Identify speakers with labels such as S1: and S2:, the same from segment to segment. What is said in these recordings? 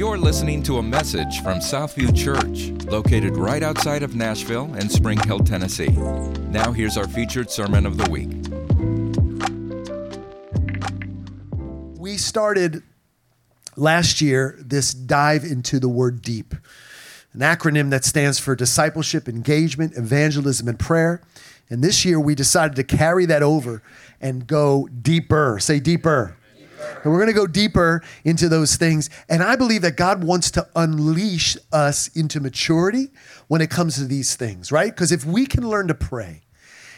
S1: You're listening to a message from Southview Church, located right outside of Nashville and Spring Hill, Tennessee. Now, here's our featured sermon of the week.
S2: We started last year this dive into the word deep, an acronym that stands for discipleship, engagement, evangelism, and prayer. And this year we decided to carry that over and go deeper. Say deeper. And we're going to go deeper into those things. And I believe that God wants to unleash us into maturity when it comes to these things, right? Because if we can learn to pray,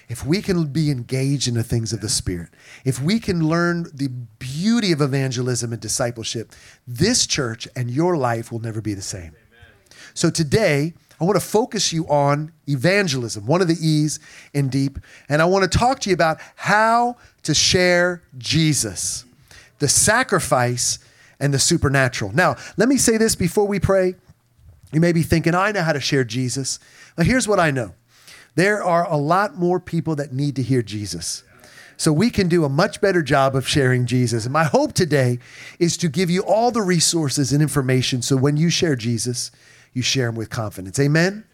S2: if we can be engaged in the things of the Spirit, if we can learn the beauty of evangelism and discipleship, this church and your life will never be the same. So today, I want to focus you on evangelism, one of the E's in deep. And I want to talk to you about how to share Jesus the sacrifice and the supernatural. Now, let me say this before we pray. You may be thinking, I know how to share Jesus. But here's what I know there are a lot more people that need to hear Jesus. So we can do a much better job of sharing Jesus. And my hope today is to give you all the resources and information so when you share Jesus, you share him with confidence. Amen?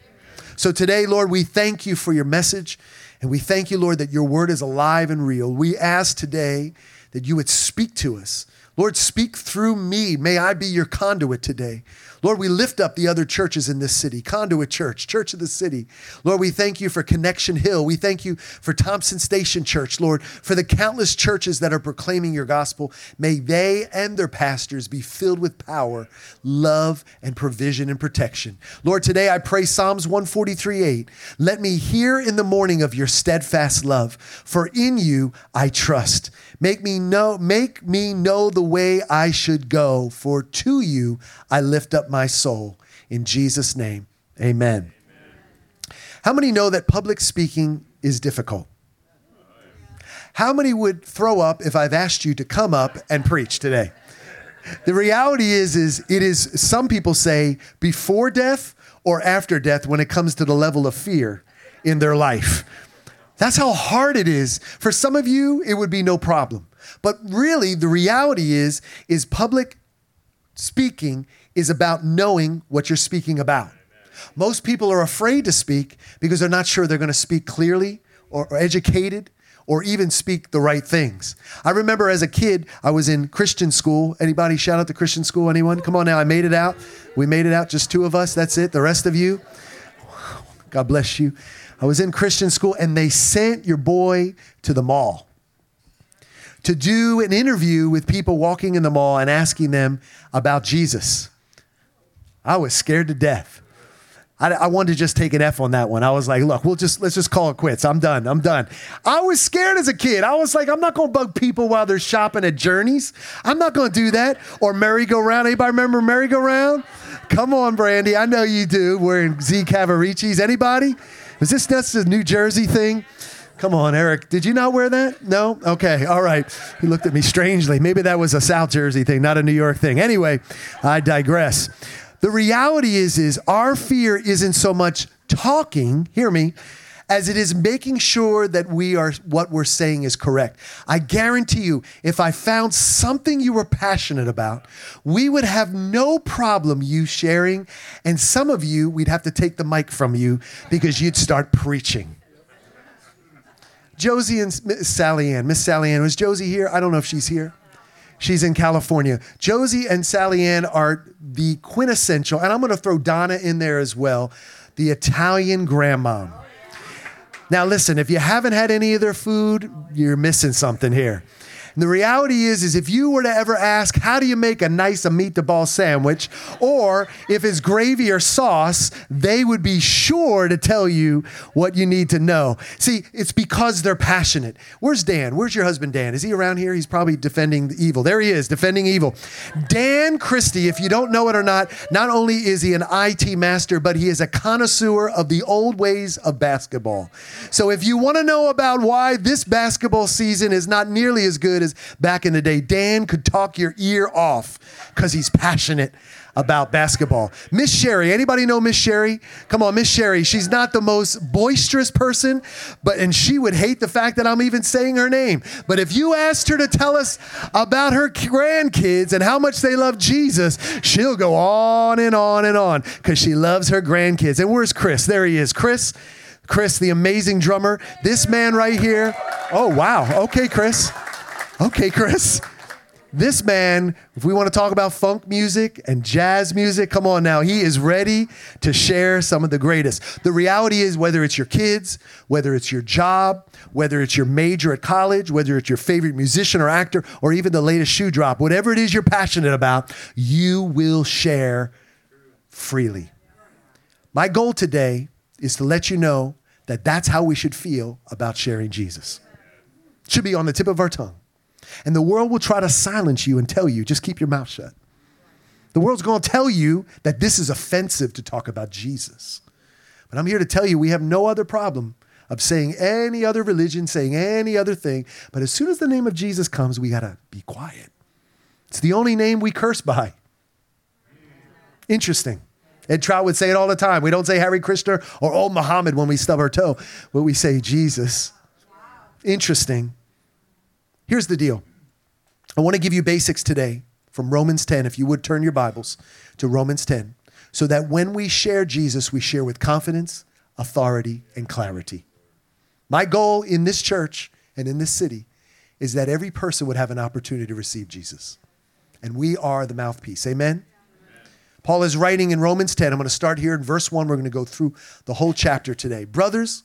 S2: So today, Lord, we thank you for your message. And we thank you, Lord, that your word is alive and real. We ask today that you would speak to us. Lord, speak through me. May I be your conduit today. Lord, we lift up the other churches in this city, Conduit Church, Church of the City. Lord, we thank you for Connection Hill. We thank you for Thompson Station Church, Lord, for the countless churches that are proclaiming your gospel. May they and their pastors be filled with power, love, and provision and protection. Lord, today I pray Psalms 143 8. Let me hear in the morning of your steadfast love, for in you I trust. Make me know, make me know the way I should go, for to you I lift up my soul. In Jesus' name, amen. amen. How many know that public speaking is difficult? How many would throw up if I've asked you to come up and preach today? The reality is, is it is some people say before death or after death when it comes to the level of fear in their life. That's how hard it is. For some of you, it would be no problem. But really, the reality is, is public speaking is about knowing what you're speaking about. Most people are afraid to speak because they're not sure they're going to speak clearly or, educated or even speak the right things. I remember as a kid, I was in Christian school. Anybody shout out to Christian school? Anyone? Come on now, I made it out. We made it out, just two of us. That's it. The rest of you, God bless you. I was in Christian school and they sent your boy to the mall to do an interview with people walking in the mall and asking them about Jesus. I was scared to death. I, I, wanted to just take an F on that one. I was like, look, we'll just let's just call it quits. I'm done. I'm done. I was scared as a kid. I was like, I'm not gonna bug people while they're shopping at Journeys. I'm not gonna do that. Or merry-go-round. Anybody remember merry-go-round? Come on, Brandy. I know you do. Wearing Z Cavaricci's. Anybody? Is this just a New Jersey thing? Come on, Eric. Did you not wear that? No? Okay. All right. He looked at me strangely. Maybe that was a South Jersey thing, not a New York thing. Anyway, I digress. The reality is is our fear isn't so much talking, hear me, as it is making sure that we are what we're saying is correct. I guarantee you, if I found something you were passionate about, we would have no problem you sharing. And some of you, we'd have to take the mic from you because you'd start preaching. Josie and Miss Sally Ann. Miss Sally Ann, was Josie here? I don't know if she's here. She's in California. Josie and Sally Ann are the quintessential, and I'm going to throw Donna in there as well, the Italian grandma. Now, listen, if you haven't had any of their food, you're missing something here. And the reality is, is if you were to ever ask, how do you make a nice a meatball sandwich, or if it's gravy or sauce, they would be sure to tell you what you need to know. See, it's because they're passionate. Where's Dan? Where's your husband, Dan? Is he around here? He's probably defending the evil. There he is, defending evil. Dan Christie, if you don't know it or not, not only is he an IT master, but he is a connoisseur of the old ways of basketball. So if you want to know about why this basketball season is not nearly as good Back in the day. Dan could talk your ear off because he's passionate about basketball. Miss Sherry, anybody know Miss Sherry? Come on, Miss Sherry. She's not the most boisterous person, but and she would hate the fact that I'm even saying her name. But if you asked her to tell us about her grandkids and how much they love Jesus, she'll go on and on and on because she loves her grandkids. And where's Chris? There he is. Chris, Chris, the amazing drummer. This man right here. Oh, wow. Okay, Chris. Okay, Chris. This man, if we want to talk about funk music and jazz music, come on now. He is ready to share some of the greatest. The reality is, whether it's your kids, whether it's your job, whether it's your major at college, whether it's your favorite musician or actor, or even the latest shoe drop, whatever it is you're passionate about, you will share freely. My goal today is to let you know that that's how we should feel about sharing Jesus. It should be on the tip of our tongue. And the world will try to silence you and tell you, just keep your mouth shut. The world's going to tell you that this is offensive to talk about Jesus. But I'm here to tell you we have no other problem of saying any other religion, saying any other thing. But as soon as the name of Jesus comes, we got to be quiet. It's the only name we curse by. Interesting. Ed Trout would say it all the time. We don't say Hare Krishna or old Muhammad when we stub our toe, but we say Jesus. Interesting. Here's the deal I want to give you basics today from Romans 10. If you would turn your Bibles to Romans 10, so that when we share Jesus, we share with confidence, authority, and clarity. My goal in this church and in this city is that every person would have an opportunity to receive Jesus. And we are the mouthpiece. Amen? Paul is writing in Romans 10. I'm going to start here in verse 1. We're going to go through the whole chapter today. Brothers,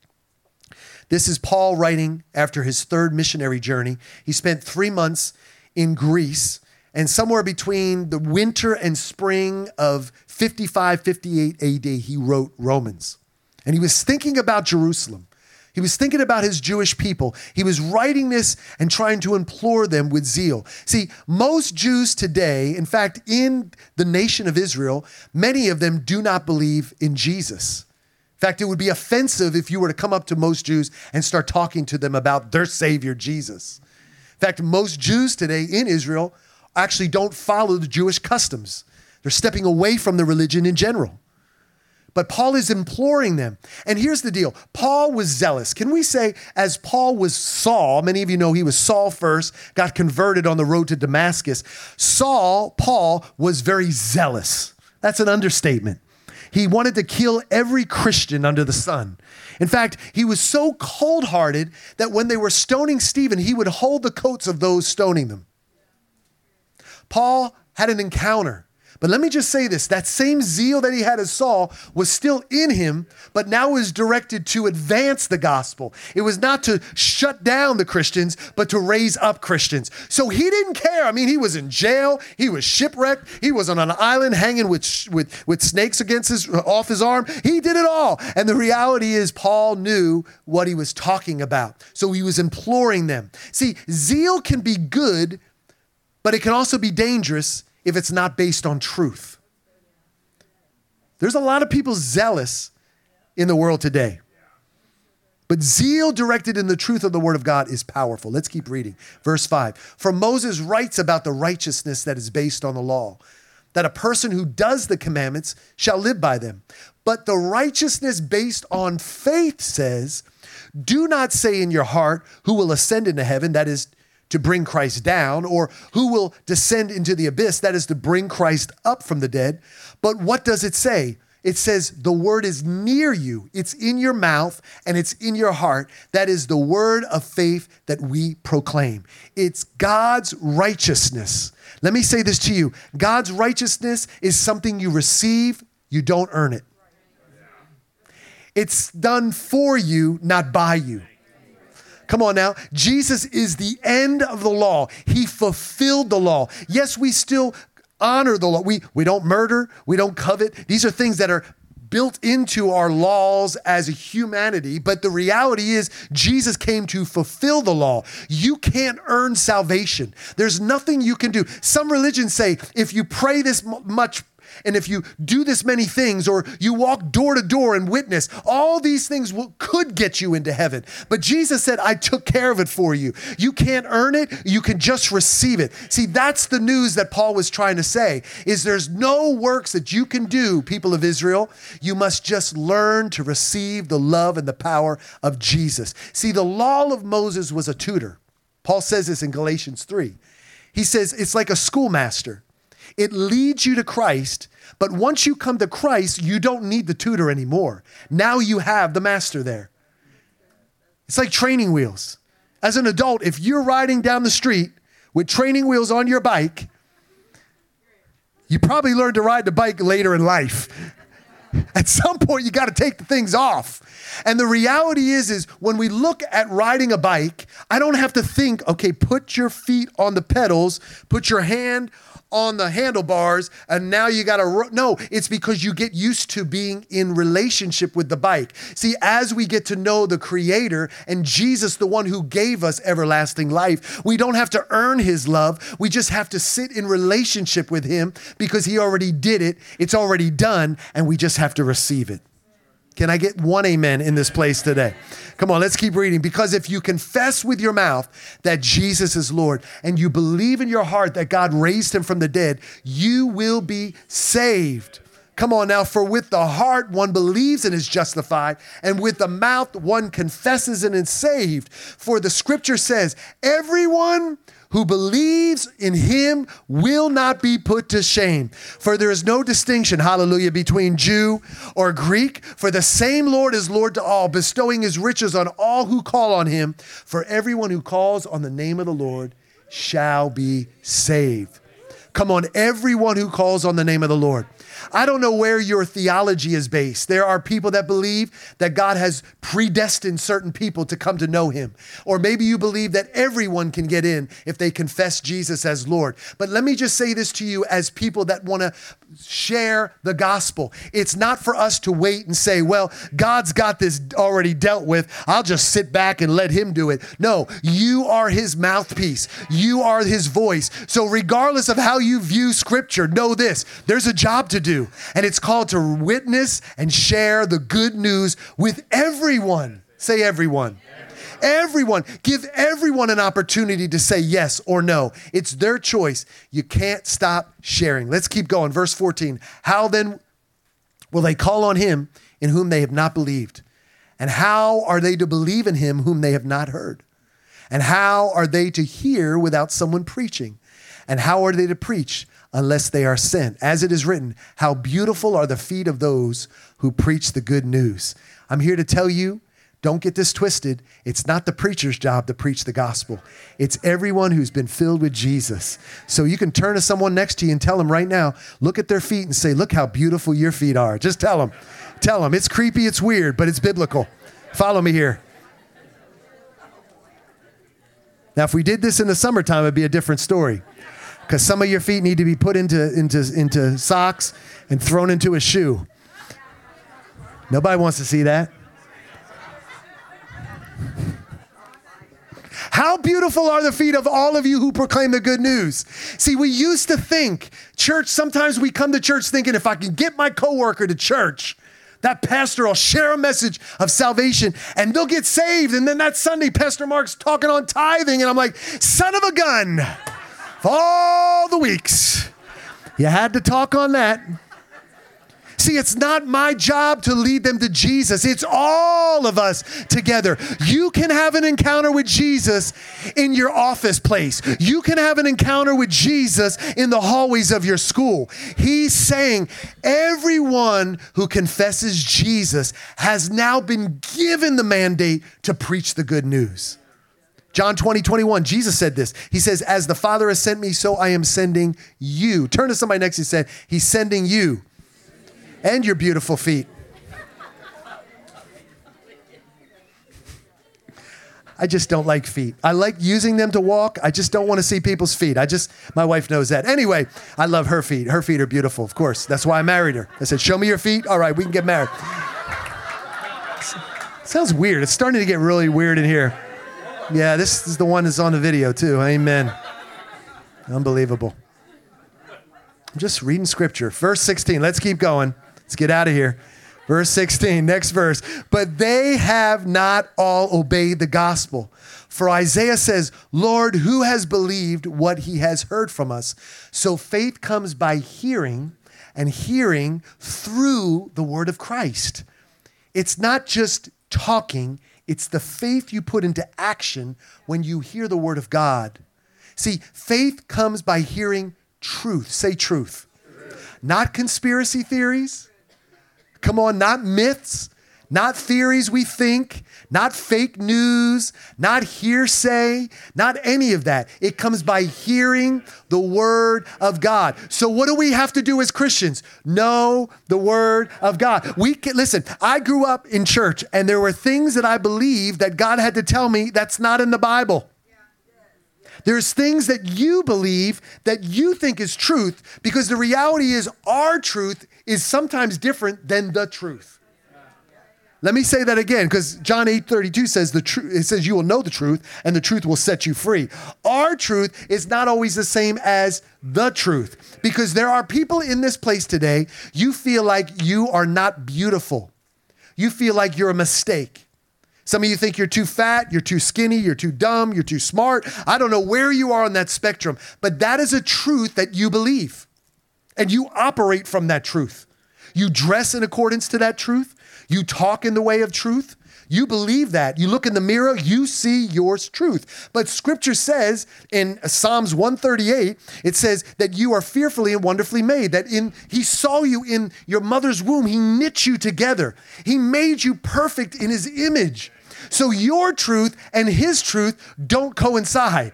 S2: This is Paul writing after his third missionary journey. He spent three months in Greece, and somewhere between the winter and spring of 55, 58 AD, he wrote Romans. And he was thinking about Jerusalem. He was thinking about his Jewish people. He was writing this and trying to implore them with zeal. See, most Jews today, in fact, in the nation of Israel, many of them do not believe in Jesus. In fact, it would be offensive if you were to come up to most Jews and start talking to them about their Savior, Jesus. In fact, most Jews today in Israel actually don't follow the Jewish customs. They're stepping away from the religion in general. But Paul is imploring them. And here's the deal Paul was zealous. Can we say, as Paul was Saul, many of you know he was Saul first, got converted on the road to Damascus. Saul, Paul, was very zealous. That's an understatement. He wanted to kill every Christian under the sun. In fact, he was so cold hearted that when they were stoning Stephen, he would hold the coats of those stoning them. Paul had an encounter but let me just say this that same zeal that he had as Saul was still in him, but now is directed to advance the gospel. It was not to shut down the Christians, but to raise up Christians. So he didn't care. I mean, he was in jail, he was shipwrecked, he was on an island hanging with, with, with snakes against his off his arm. He did it all. And the reality is, Paul knew what he was talking about. So he was imploring them. See, zeal can be good, but it can also be dangerous if it's not based on truth. There's a lot of people zealous in the world today. But zeal directed in the truth of the word of God is powerful. Let's keep reading. Verse 5 For Moses writes about the righteousness that is based on the law, that a person who does the commandments shall live by them. But the righteousness based on faith says, Do not say in your heart, Who will ascend into heaven? That is, to bring Christ down, or who will descend into the abyss, that is to bring Christ up from the dead. But what does it say? It says, the word is near you. It's in your mouth and it's in your heart. That is the word of faith that we proclaim. It's God's righteousness. Let me say this to you God's righteousness is something you receive, you don't earn it. It's done for you, not by you. Come on now. Jesus is the end of the law. He fulfilled the law. Yes, we still honor the law. We, we don't murder, we don't covet. These are things that are built into our laws as a humanity, but the reality is Jesus came to fulfill the law. You can't earn salvation. There's nothing you can do. Some religions say if you pray this much and if you do this many things or you walk door to door and witness, all these things will, could get you into heaven. But Jesus said, I took care of it for you. You can't earn it, you can just receive it. See, that's the news that Paul was trying to say is there's no works that you can do, people of Israel. You must just learn to receive the love and the power of Jesus. See, the law of Moses was a tutor. Paul says this in Galatians 3. He says it's like a schoolmaster. It leads you to Christ, but once you come to Christ, you don't need the tutor anymore. Now you have the master there. It's like training wheels. As an adult, if you're riding down the street with training wheels on your bike, you probably learned to ride the bike later in life. At some point, you got to take the things off. And the reality is, is when we look at riding a bike, I don't have to think, okay, put your feet on the pedals, put your hand on the handlebars and now you got to ro- no it's because you get used to being in relationship with the bike. See as we get to know the creator and jesus the one who gave us everlasting life we don't have to earn his love. We just have to sit in relationship with him because he already did it. It's already done and we just have to receive it can I get one amen in this place today? Come on, let's keep reading. Because if you confess with your mouth that Jesus is Lord and you believe in your heart that God raised him from the dead, you will be saved. Come on now, for with the heart one believes and is justified, and with the mouth one confesses and is saved. For the scripture says, Everyone who believes in him will not be put to shame. For there is no distinction, hallelujah, between Jew or Greek, for the same Lord is Lord to all, bestowing his riches on all who call on him. For everyone who calls on the name of the Lord shall be saved. Come on, everyone who calls on the name of the Lord. I don't know where your theology is based. There are people that believe that God has predestined certain people to come to know him. Or maybe you believe that everyone can get in if they confess Jesus as Lord. But let me just say this to you as people that want to share the gospel. It's not for us to wait and say, well, God's got this already dealt with. I'll just sit back and let him do it. No, you are his mouthpiece. You are his voice. So regardless of how you view scripture, know this, there's a job to do. And it's called to witness and share the good news with everyone. Say everyone. Everyone, give everyone an opportunity to say yes or no. It's their choice. You can't stop sharing. Let's keep going. Verse 14. How then will they call on him in whom they have not believed? And how are they to believe in him whom they have not heard? And how are they to hear without someone preaching? And how are they to preach unless they are sent? As it is written, how beautiful are the feet of those who preach the good news. I'm here to tell you don't get this twisted. It's not the preacher's job to preach the gospel. It's everyone who's been filled with Jesus. So you can turn to someone next to you and tell them right now, look at their feet and say, Look how beautiful your feet are. Just tell them. Tell them. It's creepy, it's weird, but it's biblical. Follow me here. Now, if we did this in the summertime, it'd be a different story. Because some of your feet need to be put into, into, into socks and thrown into a shoe. Nobody wants to see that. How beautiful are the feet of all of you who proclaim the good news. See, we used to think, church, sometimes we come to church thinking if I can get my coworker to church, that pastor will share a message of salvation and they'll get saved. And then that Sunday, Pastor Mark's talking on tithing, and I'm like, son of a gun, all the weeks. You had to talk on that. See, it's not my job to lead them to Jesus. It's all of us together. You can have an encounter with Jesus in your office place. You can have an encounter with Jesus in the hallways of your school. He's saying everyone who confesses Jesus has now been given the mandate to preach the good news. John 20, 21, Jesus said this. He says, As the Father has sent me, so I am sending you. Turn to somebody next you and He's sending you and your beautiful feet. I just don't like feet. I like using them to walk. I just don't want to see people's feet. I just, my wife knows that. Anyway, I love her feet. Her feet are beautiful, of course. That's why I married her. I said, Show me your feet. All right, we can get married. Sounds weird. It's starting to get really weird in here. Yeah, this is the one that's on the video, too. Amen. Unbelievable. I'm just reading scripture. Verse 16. Let's keep going. Let's get out of here. Verse 16, next verse. But they have not all obeyed the gospel. For Isaiah says, Lord, who has believed what he has heard from us? So faith comes by hearing, and hearing through the word of Christ. It's not just talking, it's the faith you put into action when you hear the word of God. See, faith comes by hearing truth. Say truth. Not conspiracy theories Come on, not myths, not theories we think, not fake news, not hearsay, not any of that. It comes by hearing the word of God. So what do we have to do as Christians? Know the word of God. We can, listen, I grew up in church and there were things that I believed that God had to tell me that's not in the Bible. There's things that you believe that you think is truth because the reality is our truth is sometimes different than the truth. Let me say that again because John 8 32 says the truth, it says you will know the truth and the truth will set you free. Our truth is not always the same as the truth because there are people in this place today, you feel like you are not beautiful. You feel like you're a mistake. Some of you think you're too fat, you're too skinny, you're too dumb, you're too smart. I don't know where you are on that spectrum, but that is a truth that you believe. And you operate from that truth. You dress in accordance to that truth. You talk in the way of truth. You believe that. You look in the mirror, you see yours truth. But scripture says in Psalms 138, it says that you are fearfully and wonderfully made, that in he saw you in your mother's womb, he knit you together. He made you perfect in his image. So your truth and his truth don't coincide.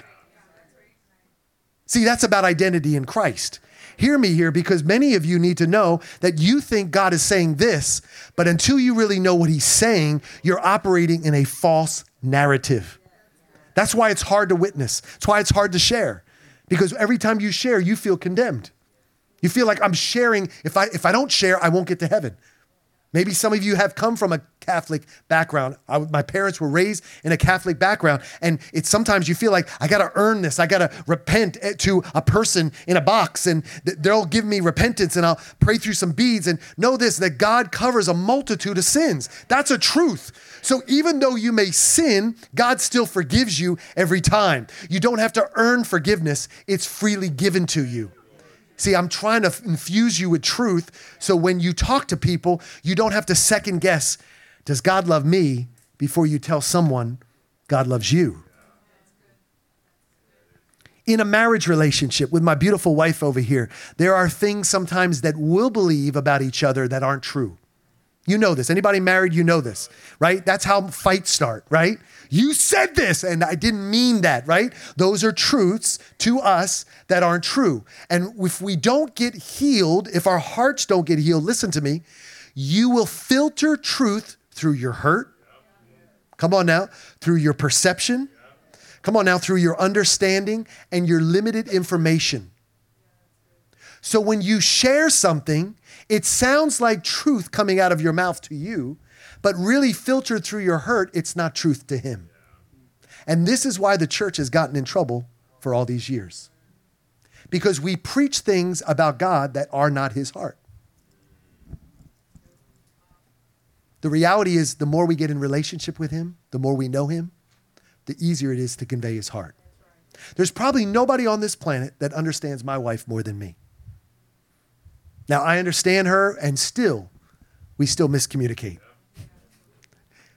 S2: See, that's about identity in Christ. Hear me here because many of you need to know that you think God is saying this, but until you really know what he's saying, you're operating in a false narrative. That's why it's hard to witness. That's why it's hard to share. Because every time you share, you feel condemned. You feel like I'm sharing. If I if I don't share, I won't get to heaven. Maybe some of you have come from a Catholic background. I, my parents were raised in a Catholic background, and it's sometimes you feel like I got to earn this. I got to repent eh, to a person in a box, and they'll give me repentance, and I'll pray through some beads. And know this: that God covers a multitude of sins. That's a truth. So even though you may sin, God still forgives you every time. You don't have to earn forgiveness; it's freely given to you. See, I'm trying to infuse you with truth so when you talk to people, you don't have to second guess does God love me before you tell someone God loves you. In a marriage relationship with my beautiful wife over here, there are things sometimes that we'll believe about each other that aren't true. You know this. Anybody married, you know this, right? That's how fights start, right? You said this, and I didn't mean that, right? Those are truths to us that aren't true. And if we don't get healed, if our hearts don't get healed, listen to me, you will filter truth through your hurt. Come on now, through your perception. Come on now, through your understanding and your limited information. So when you share something, it sounds like truth coming out of your mouth to you, but really filtered through your hurt, it's not truth to him. And this is why the church has gotten in trouble for all these years. Because we preach things about God that are not his heart. The reality is, the more we get in relationship with him, the more we know him, the easier it is to convey his heart. There's probably nobody on this planet that understands my wife more than me. Now, I understand her, and still, we still miscommunicate.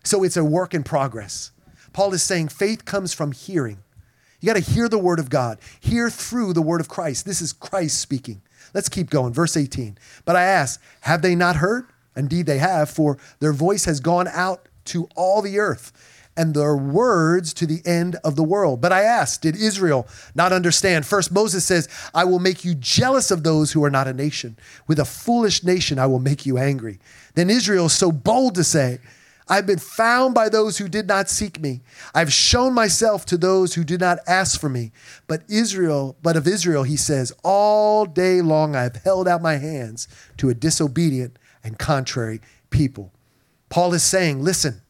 S2: So it's a work in progress. Paul is saying faith comes from hearing. You got to hear the word of God, hear through the word of Christ. This is Christ speaking. Let's keep going. Verse 18. But I ask, have they not heard? Indeed, they have, for their voice has gone out to all the earth and their words to the end of the world. But I ask, did Israel not understand? First, Moses says, I will make you jealous of those who are not a nation. With a foolish nation, I will make you angry. Then Israel is so bold to say, I've been found by those who did not seek me. I've shown myself to those who did not ask for me. But Israel, but of Israel, he says, all day long I've held out my hands to a disobedient and contrary people. Paul is saying, listen,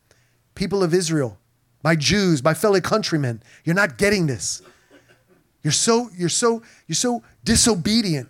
S2: people of Israel, my Jews, my fellow countrymen, you're not getting this. You're so, you're so, you're so disobedient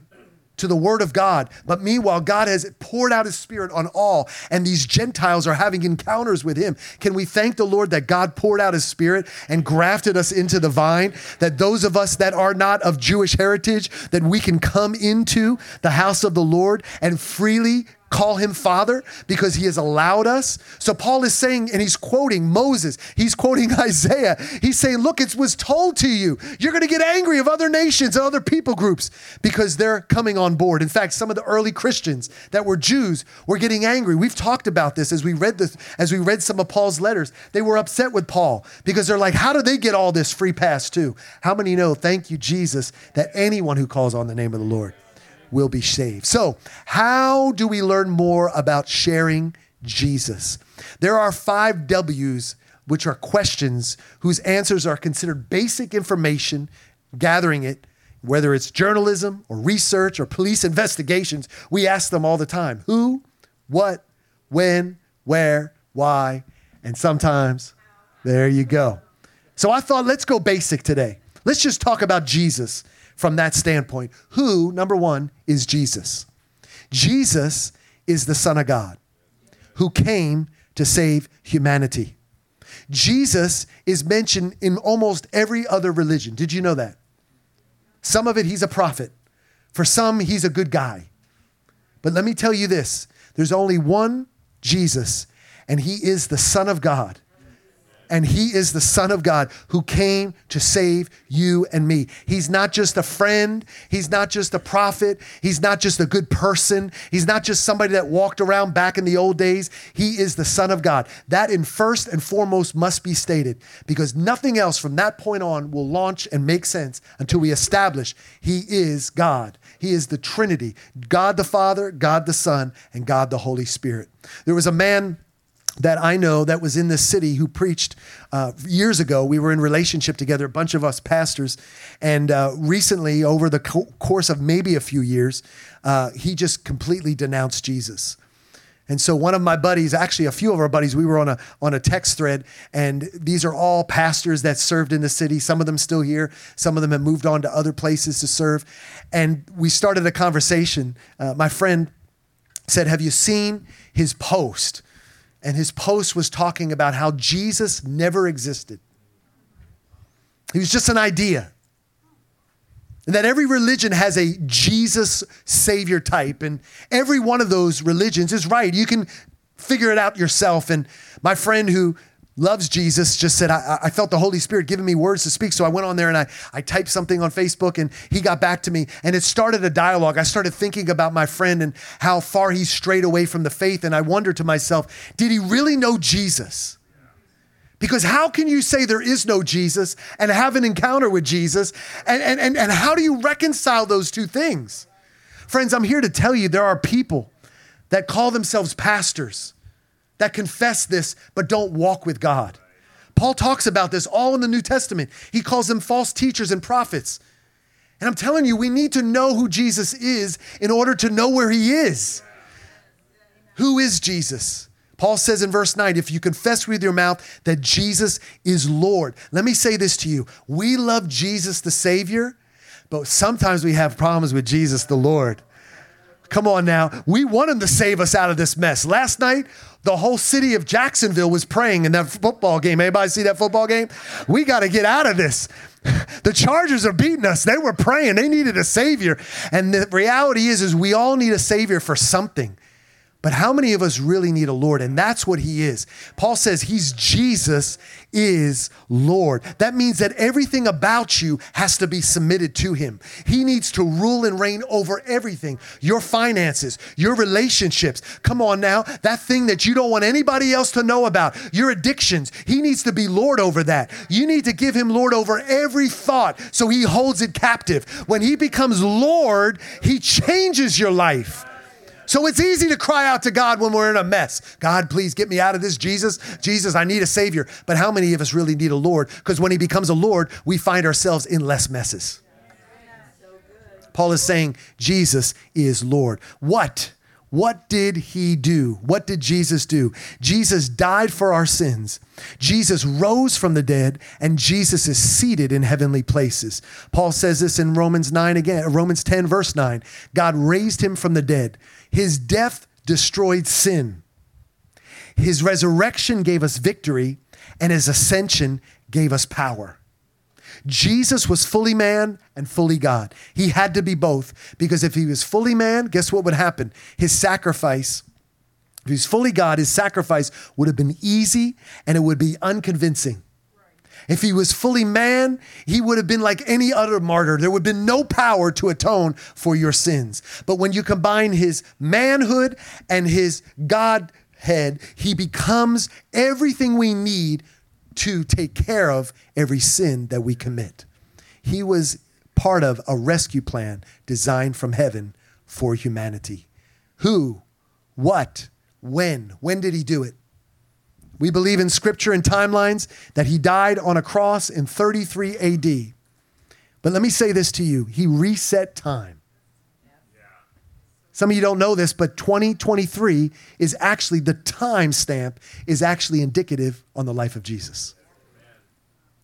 S2: to the word of God. But meanwhile, God has poured out his spirit on all, and these Gentiles are having encounters with him. Can we thank the Lord that God poured out his spirit and grafted us into the vine? That those of us that are not of Jewish heritage, that we can come into the house of the Lord and freely call him father because he has allowed us. So Paul is saying, and he's quoting Moses, he's quoting Isaiah. He's saying, Look, it was told to you. You're going to get angry of other nations and other people groups because they're coming on board. In fact, some of the early Christians that were Jews were getting angry. We've talked about this as we read this, as we read some of Paul's letters. They were upset with Paul because they're like, How do they get all this free pass too? How many know, thank you, Jesus, that anyone who calls on the name of the Lord will be saved. So, how do we learn more about sharing Jesus? There are five W's, which are questions whose answers are considered basic information, gathering it, whether it's journalism or research or police investigations. We ask them all the time who, what, when, where, why, and sometimes there you go. So I thought, let's go basic today. Let's just talk about Jesus from that standpoint. Who, number one, is Jesus? Jesus is the Son of God who came to save humanity. Jesus is mentioned in almost every other religion. Did you know that? Some of it, he's a prophet. For some, he's a good guy. But let me tell you this there's only one Jesus, and he is the Son of God and he is the Son of God who came to save you and me. He's not just a friend, he's not just a prophet, he's not just a good person, he's not just somebody that walked around back in the old days. He is the Son of God. That, in first and foremost, must be stated because nothing else from that point on will launch and make sense until we establish he is God. He is the Trinity God the Father, God the Son, and God the Holy Spirit. There was a man that I know that was in this city who preached uh, years ago. We were in relationship together, a bunch of us pastors. And uh, recently, over the co- course of maybe a few years, uh, he just completely denounced Jesus. And so one of my buddies, actually a few of our buddies, we were on a on a text thread, and these are all pastors that served in the city. Some of them still here, some of them have moved on to other places to serve. And we started a conversation. Uh, my friend said, "Have you seen his post?" And his post was talking about how Jesus never existed. He was just an idea. And that every religion has a Jesus Savior type, and every one of those religions is right. You can figure it out yourself. And my friend who loves Jesus, just said, I, I, felt the Holy Spirit giving me words to speak. So I went on there and I, I typed something on Facebook and he got back to me and it started a dialogue. I started thinking about my friend and how far he's strayed away from the faith. And I wondered to myself, did he really know Jesus? Because how can you say there is no Jesus and have an encounter with Jesus? And, and, and, and how do you reconcile those two things? Friends, I'm here to tell you there are people that call themselves pastors that confess this but don't walk with God. Paul talks about this all in the New Testament. He calls them false teachers and prophets. And I'm telling you, we need to know who Jesus is in order to know where he is. Who is Jesus? Paul says in verse 9, if you confess with your mouth that Jesus is Lord. Let me say this to you. We love Jesus the Savior, but sometimes we have problems with Jesus the Lord. Come on now. We want him to save us out of this mess. Last night, the whole city of Jacksonville was praying in that football game. Anybody see that football game? We got to get out of this. The Chargers are beating us. They were praying. They needed a savior. And the reality is is we all need a savior for something. But how many of us really need a Lord? And that's what he is. Paul says he's Jesus is Lord. That means that everything about you has to be submitted to him. He needs to rule and reign over everything your finances, your relationships. Come on now, that thing that you don't want anybody else to know about, your addictions. He needs to be Lord over that. You need to give him Lord over every thought so he holds it captive. When he becomes Lord, he changes your life. So it's easy to cry out to God when we're in a mess. God, please get me out of this. Jesus, Jesus, I need a Savior. But how many of us really need a Lord? Because when He becomes a Lord, we find ourselves in less messes. Paul is saying Jesus is Lord. What? What did he do? What did Jesus do? Jesus died for our sins. Jesus rose from the dead and Jesus is seated in heavenly places. Paul says this in Romans 9 again, Romans 10 verse 9. God raised him from the dead. His death destroyed sin. His resurrection gave us victory and his ascension gave us power. Jesus was fully man and fully God. He had to be both because if he was fully man, guess what would happen? His sacrifice, if he was fully God, his sacrifice would have been easy and it would be unconvincing. If he was fully man, he would have been like any other martyr. There would have been no power to atone for your sins. But when you combine his manhood and his Godhead, he becomes everything we need to take care of every sin that we commit. He was part of a rescue plan designed from heaven for humanity. Who, what, when? When did he do it? We believe in scripture and timelines that he died on a cross in 33 AD. But let me say this to you he reset time. Some of you don't know this, but 2023 is actually the time stamp is actually indicative on the life of Jesus.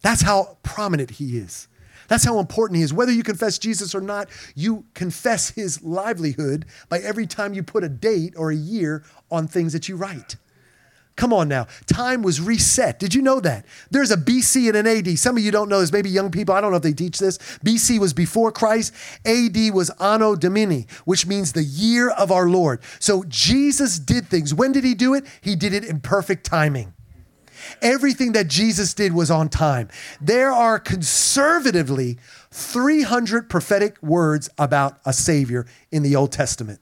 S2: That's how prominent he is. That's how important he is. Whether you confess Jesus or not, you confess his livelihood by every time you put a date or a year on things that you write. Come on now. Time was reset. Did you know that? There's a BC and an AD. Some of you don't know this. Maybe young people, I don't know if they teach this. BC was before Christ. AD was Anno Domini, which means the year of our Lord. So Jesus did things. When did he do it? He did it in perfect timing. Everything that Jesus did was on time. There are conservatively 300 prophetic words about a Savior in the Old Testament.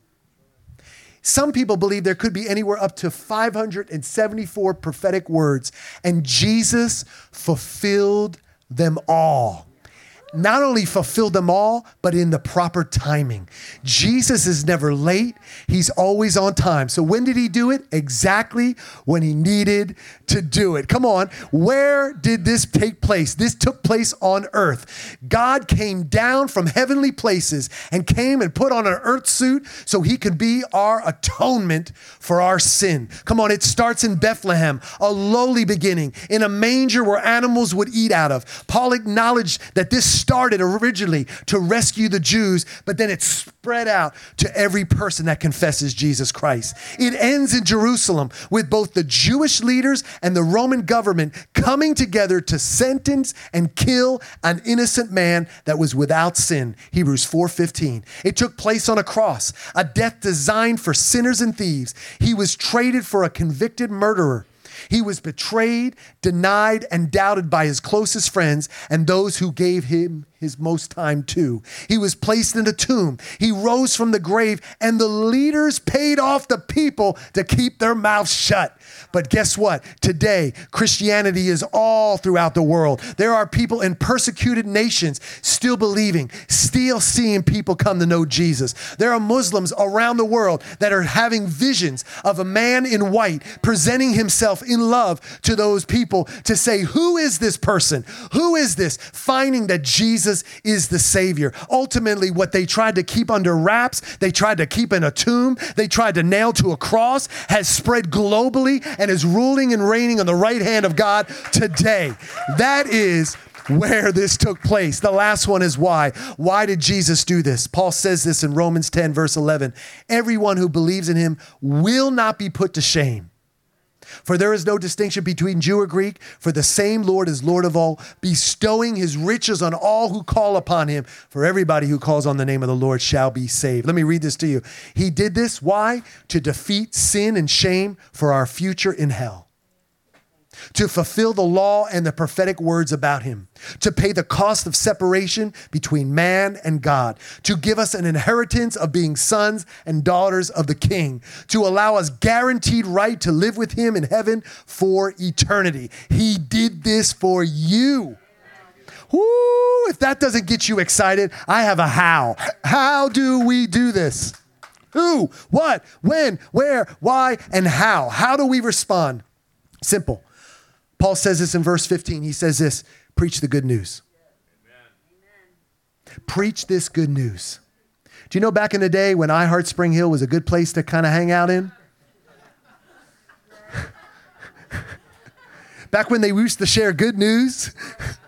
S2: Some people believe there could be anywhere up to 574 prophetic words, and Jesus fulfilled them all not only fulfilled them all, but in the proper timing. Jesus is never late, he's always on time. So, when did he do it? Exactly when he needed to do it. Come on, where did this take place? This took place on earth. God came down from heavenly places and came and put on an earth suit so he could be our atonement for our sin. Come on, it starts in Bethlehem, a lowly beginning, in a manger where animals would eat out of. Paul acknowledged that this started originally to rescue the Jews, but then it spread out to every person that confesses Jesus Christ. It ends in Jerusalem with both the Jewish leaders and the Roman government coming together to sentence and kill an innocent man that was without sin. Hebrews 4:15. It took place on a cross, a death designed for sinners and thieves. He was traded for a convicted murderer. He was betrayed, denied, and doubted by his closest friends and those who gave him his most time to. He was placed in a tomb. He rose from the grave, and the leaders paid off the people to keep their mouths shut. But guess what? Today, Christianity is all throughout the world. There are people in persecuted nations still believing, still seeing people come to know Jesus. There are Muslims around the world that are having visions of a man in white presenting himself in love to those people to say, Who is this person? Who is this? Finding that Jesus is the Savior. Ultimately, what they tried to keep under wraps, they tried to keep in a tomb, they tried to nail to a cross, has spread globally and is ruling and reigning on the right hand of God today. That is where this took place. The last one is why. Why did Jesus do this? Paul says this in Romans 10, verse 11. Everyone who believes in him will not be put to shame. For there is no distinction between Jew or Greek, for the same Lord is Lord of all, bestowing his riches on all who call upon him. For everybody who calls on the name of the Lord shall be saved. Let me read this to you. He did this, why? To defeat sin and shame for our future in hell to fulfill the law and the prophetic words about him, to pay the cost of separation between man and God, to give us an inheritance of being sons and daughters of the King, to allow us guaranteed right to live with him in heaven for eternity. He did this for you. Woo, if that doesn't get you excited, I have a how. How do we do this? Who, what, when, where, why, and how. How do we respond? Simple. Paul says this in verse 15. He says this preach the good news. Amen. Preach this good news. Do you know back in the day when I Heart Spring Hill was a good place to kind of hang out in? back when they used to share good news.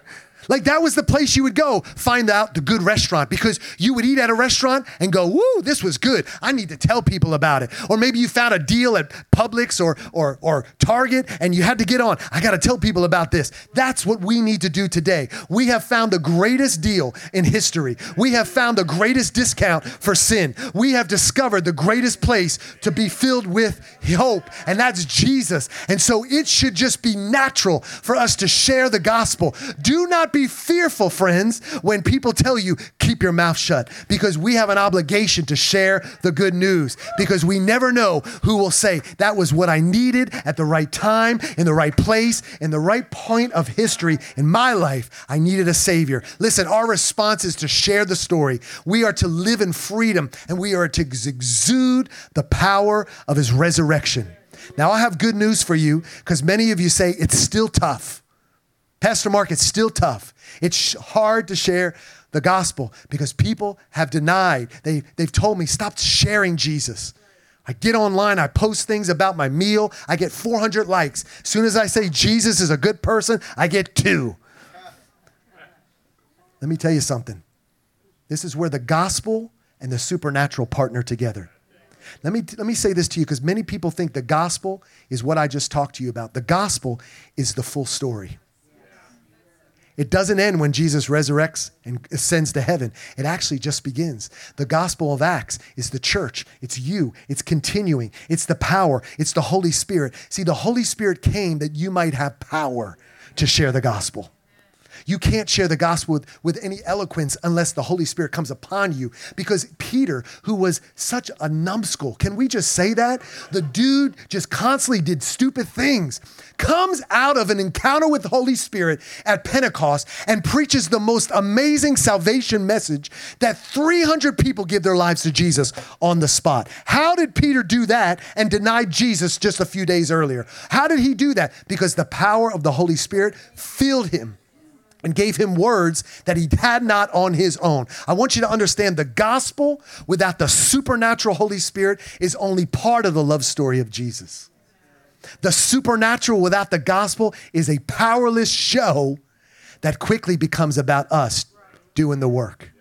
S2: Like that was the place you would go find out the good restaurant because you would eat at a restaurant and go, "Woo, this was good. I need to tell people about it." Or maybe you found a deal at Publix or or or Target and you had to get on. I got to tell people about this. That's what we need to do today. We have found the greatest deal in history. We have found the greatest discount for sin. We have discovered the greatest place to be filled with hope, and that's Jesus. And so it should just be natural for us to share the gospel. Do not be fearful, friends, when people tell you, keep your mouth shut, because we have an obligation to share the good news, because we never know who will say, that was what I needed at the right time, in the right place, in the right point of history in my life. I needed a Savior. Listen, our response is to share the story. We are to live in freedom, and we are to exude the power of His resurrection. Now, I have good news for you because many of you say it's still tough. Pastor Mark, it's still tough. It's hard to share the gospel because people have denied. They, they've told me, stop sharing Jesus. I get online, I post things about my meal, I get 400 likes. As soon as I say Jesus is a good person, I get two. Let me tell you something. This is where the gospel and the supernatural partner together. Let me, let me say this to you because many people think the gospel is what I just talked to you about. The gospel is the full story. It doesn't end when Jesus resurrects and ascends to heaven. It actually just begins. The Gospel of Acts is the church. It's you. It's continuing. It's the power. It's the Holy Spirit. See, the Holy Spirit came that you might have power to share the gospel. You can't share the gospel with, with any eloquence unless the Holy Spirit comes upon you. Because Peter, who was such a numbskull, can we just say that? The dude just constantly did stupid things, comes out of an encounter with the Holy Spirit at Pentecost and preaches the most amazing salvation message that 300 people give their lives to Jesus on the spot. How did Peter do that and deny Jesus just a few days earlier? How did he do that? Because the power of the Holy Spirit filled him and gave him words that he had not on his own. I want you to understand the gospel without the supernatural Holy Spirit is only part of the love story of Jesus. The supernatural without the gospel is a powerless show that quickly becomes about us doing the work.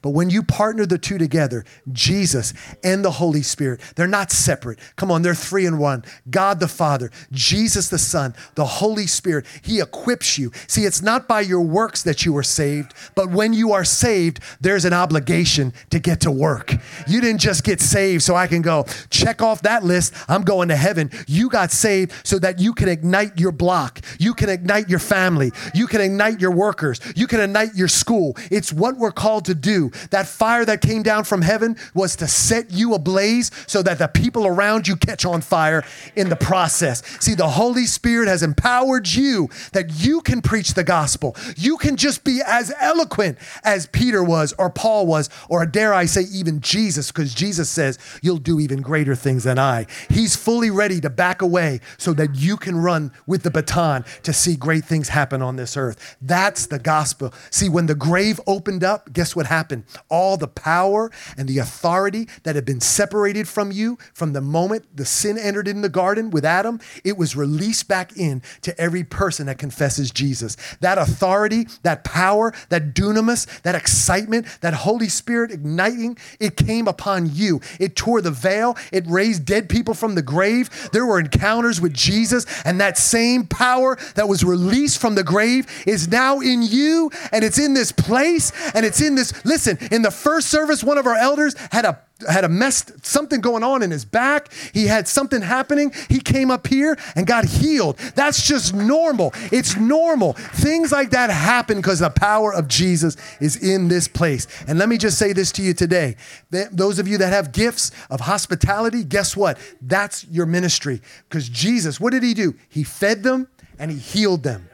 S2: But when you partner the two together, Jesus and the Holy Spirit, they're not separate. Come on, they're three in one. God the Father, Jesus the Son, the Holy Spirit, He equips you. See, it's not by your works that you are saved, but when you are saved, there's an obligation to get to work. You didn't just get saved so I can go check off that list. I'm going to heaven. You got saved so that you can ignite your block. You can ignite your family. You can ignite your workers. You can ignite your school. It's what we're called to do. That fire that came down from heaven was to set you ablaze so that the people around you catch on fire in the process. See, the Holy Spirit has empowered you that you can preach the gospel. You can just be as eloquent as Peter was, or Paul was, or dare I say, even Jesus, because Jesus says, You'll do even greater things than I. He's fully ready to back away so that you can run with the baton to see great things happen on this earth. That's the gospel. See, when the grave opened up, guess what happened? All the power and the authority that had been separated from you from the moment the sin entered in the garden with Adam, it was released back in to every person that confesses Jesus. That authority, that power, that dunamis, that excitement, that Holy Spirit igniting, it came upon you. It tore the veil, it raised dead people from the grave. There were encounters with Jesus, and that same power that was released from the grave is now in you, and it's in this place, and it's in this. Listen, in the first service, one of our elders had a had a mess, something going on in his back. He had something happening. He came up here and got healed. That's just normal. It's normal. Things like that happen because the power of Jesus is in this place. And let me just say this to you today. Those of you that have gifts of hospitality, guess what? That's your ministry. Because Jesus, what did he do? He fed them and he healed them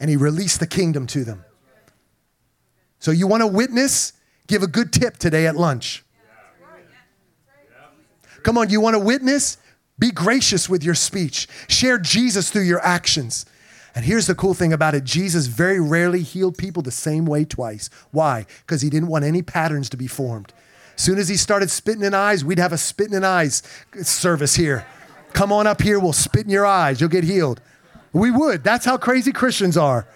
S2: and he released the kingdom to them. So you want to witness? Give a good tip today at lunch. Come on, you want to witness? Be gracious with your speech. Share Jesus through your actions. And here's the cool thing about it Jesus very rarely healed people the same way twice. Why? Because he didn't want any patterns to be formed. As soon as he started spitting in eyes, we'd have a spitting in eyes service here. Come on up here, we'll spit in your eyes, you'll get healed. We would. That's how crazy Christians are.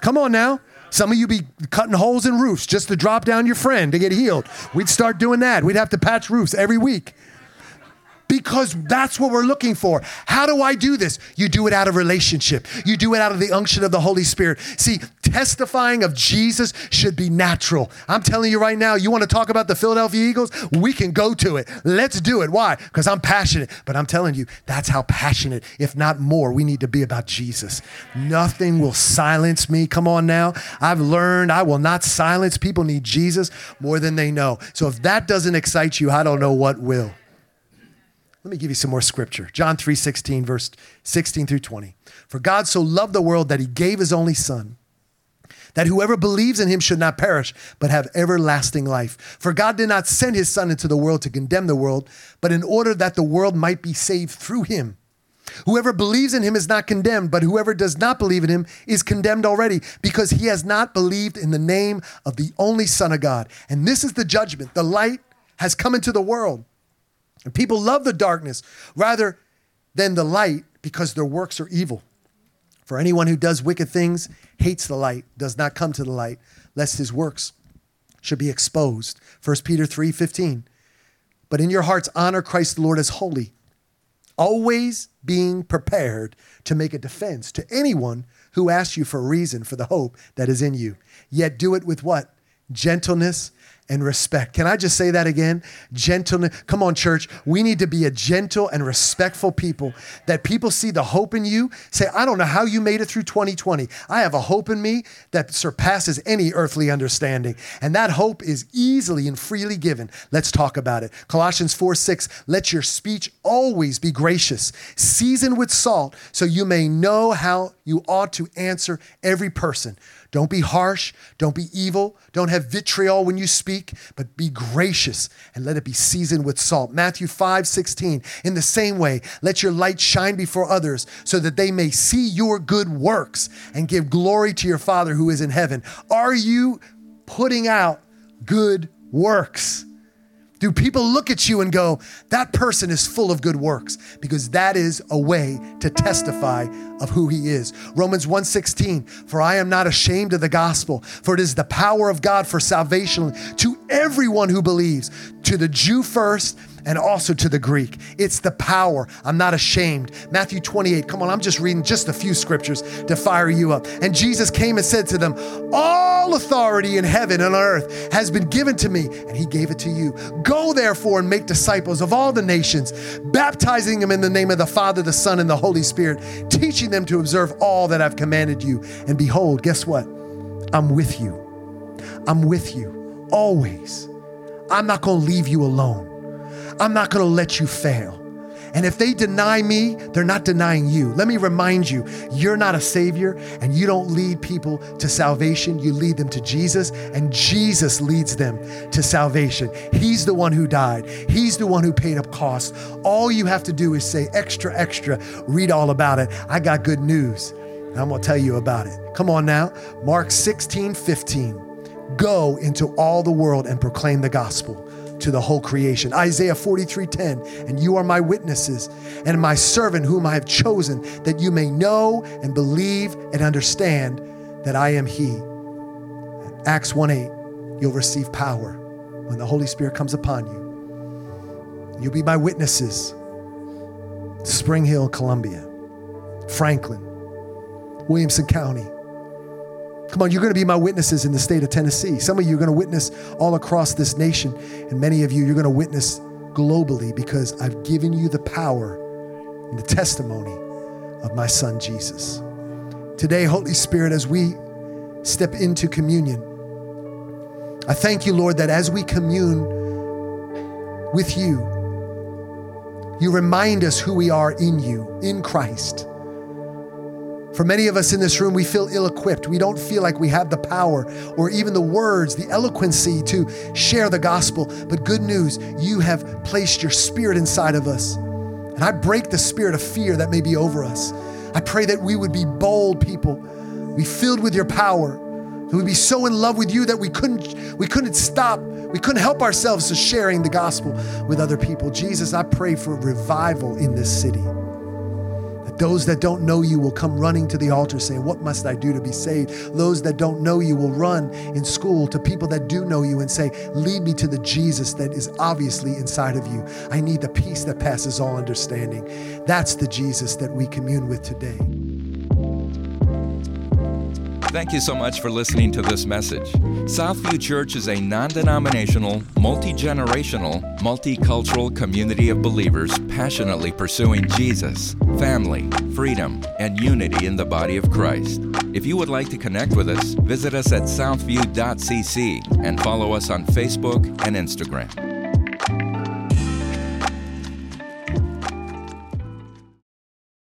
S2: Come on now. Some of you be cutting holes in roofs just to drop down your friend to get healed. We'd start doing that. We'd have to patch roofs every week because that's what we're looking for. How do I do this? You do it out of relationship, you do it out of the unction of the Holy Spirit. See, testifying of Jesus should be natural. I'm telling you right now, you want to talk about the Philadelphia Eagles? We can go to it. Let's do it. Why? Because I'm passionate. But I'm telling you, that's how passionate, if not more, we need to be about Jesus. Nothing will silence me. Come on now. I've learned I will not silence. People need Jesus more than they know. So if that doesn't excite you, I don't know what will. Let me give you some more scripture. John 3 16, verse 16 through 20. For God so loved the world that he gave his only Son, that whoever believes in him should not perish, but have everlasting life. For God did not send his Son into the world to condemn the world, but in order that the world might be saved through him. Whoever believes in him is not condemned, but whoever does not believe in him is condemned already, because he has not believed in the name of the only Son of God. And this is the judgment the light has come into the world and people love the darkness rather than the light because their works are evil. For anyone who does wicked things hates the light, does not come to the light, lest his works should be exposed. 1 Peter 3:15. But in your hearts honor Christ the Lord as holy, always being prepared to make a defense to anyone who asks you for a reason for the hope that is in you. Yet do it with what? Gentleness and respect. Can I just say that again? Gentleness. Come on, church. We need to be a gentle and respectful people that people see the hope in you. Say, I don't know how you made it through 2020. I have a hope in me that surpasses any earthly understanding. And that hope is easily and freely given. Let's talk about it. Colossians 4 6, let your speech always be gracious, seasoned with salt, so you may know how you ought to answer every person. Don't be harsh. Don't be evil. Don't have vitriol when you speak, but be gracious and let it be seasoned with salt. Matthew 5 16. In the same way, let your light shine before others so that they may see your good works and give glory to your Father who is in heaven. Are you putting out good works? Do people look at you and go, that person is full of good works? Because that is a way to testify of who he is. Romans 1:16, for I am not ashamed of the gospel, for it is the power of God for salvation to everyone who believes, to the Jew first and also to the Greek. It's the power. I'm not ashamed. Matthew 28. Come on, I'm just reading just a few scriptures to fire you up. And Jesus came and said to them, All authority in heaven and on earth has been given to me, and he gave it to you. Go therefore and make disciples of all the nations, baptizing them in the name of the Father, the Son, and the Holy Spirit, teaching them to observe all that I've commanded you. And behold, guess what? I'm with you. I'm with you always. I'm not going to leave you alone. I'm not going to let you fail. And if they deny me, they're not denying you. Let me remind you, you're not a savior and you don't lead people to salvation. You lead them to Jesus, and Jesus leads them to salvation. He's the one who died, He's the one who paid up costs. All you have to do is say, extra, extra, read all about it. I got good news. I'm going to tell you about it. Come on now. Mark 16, 15. Go into all the world and proclaim the gospel to the whole creation. Isaiah 43:10, and you are my witnesses and my servant whom I have chosen, that you may know and believe and understand that I am he. Acts 1:8, you'll receive power when the Holy Spirit comes upon you. You'll be my witnesses. Spring Hill, Columbia, Franklin, Williamson County, Come on, you're going to be my witnesses in the state of Tennessee. Some of you are going to witness all across this nation, and many of you, you're going to witness globally because I've given you the power and the testimony of my son Jesus. Today, Holy Spirit, as we step into communion, I thank you, Lord, that as we commune with you, you remind us who we are in you, in Christ. For many of us in this room, we feel ill equipped. We don't feel like we have the power or even the words, the eloquency to share the gospel. But good news, you have placed your spirit inside of us. And I break the spirit of fear that may be over us. I pray that we would be bold people, be filled with your power, that we'd be so in love with you that we couldn't, we couldn't stop, we couldn't help ourselves to sharing the gospel with other people. Jesus, I pray for revival in this city. Those that don't know you will come running to the altar saying, What must I do to be saved? Those that don't know you will run in school to people that do know you and say, Lead me to the Jesus that is obviously inside of you. I need the peace that passes all understanding. That's the Jesus that we commune with today.
S1: Thank you so much for listening to this message. Southview Church is a non denominational, multi generational, multicultural community of believers passionately pursuing Jesus, family, freedom, and unity in the body of Christ. If you would like to connect with us, visit us at southview.cc and follow us on Facebook and Instagram.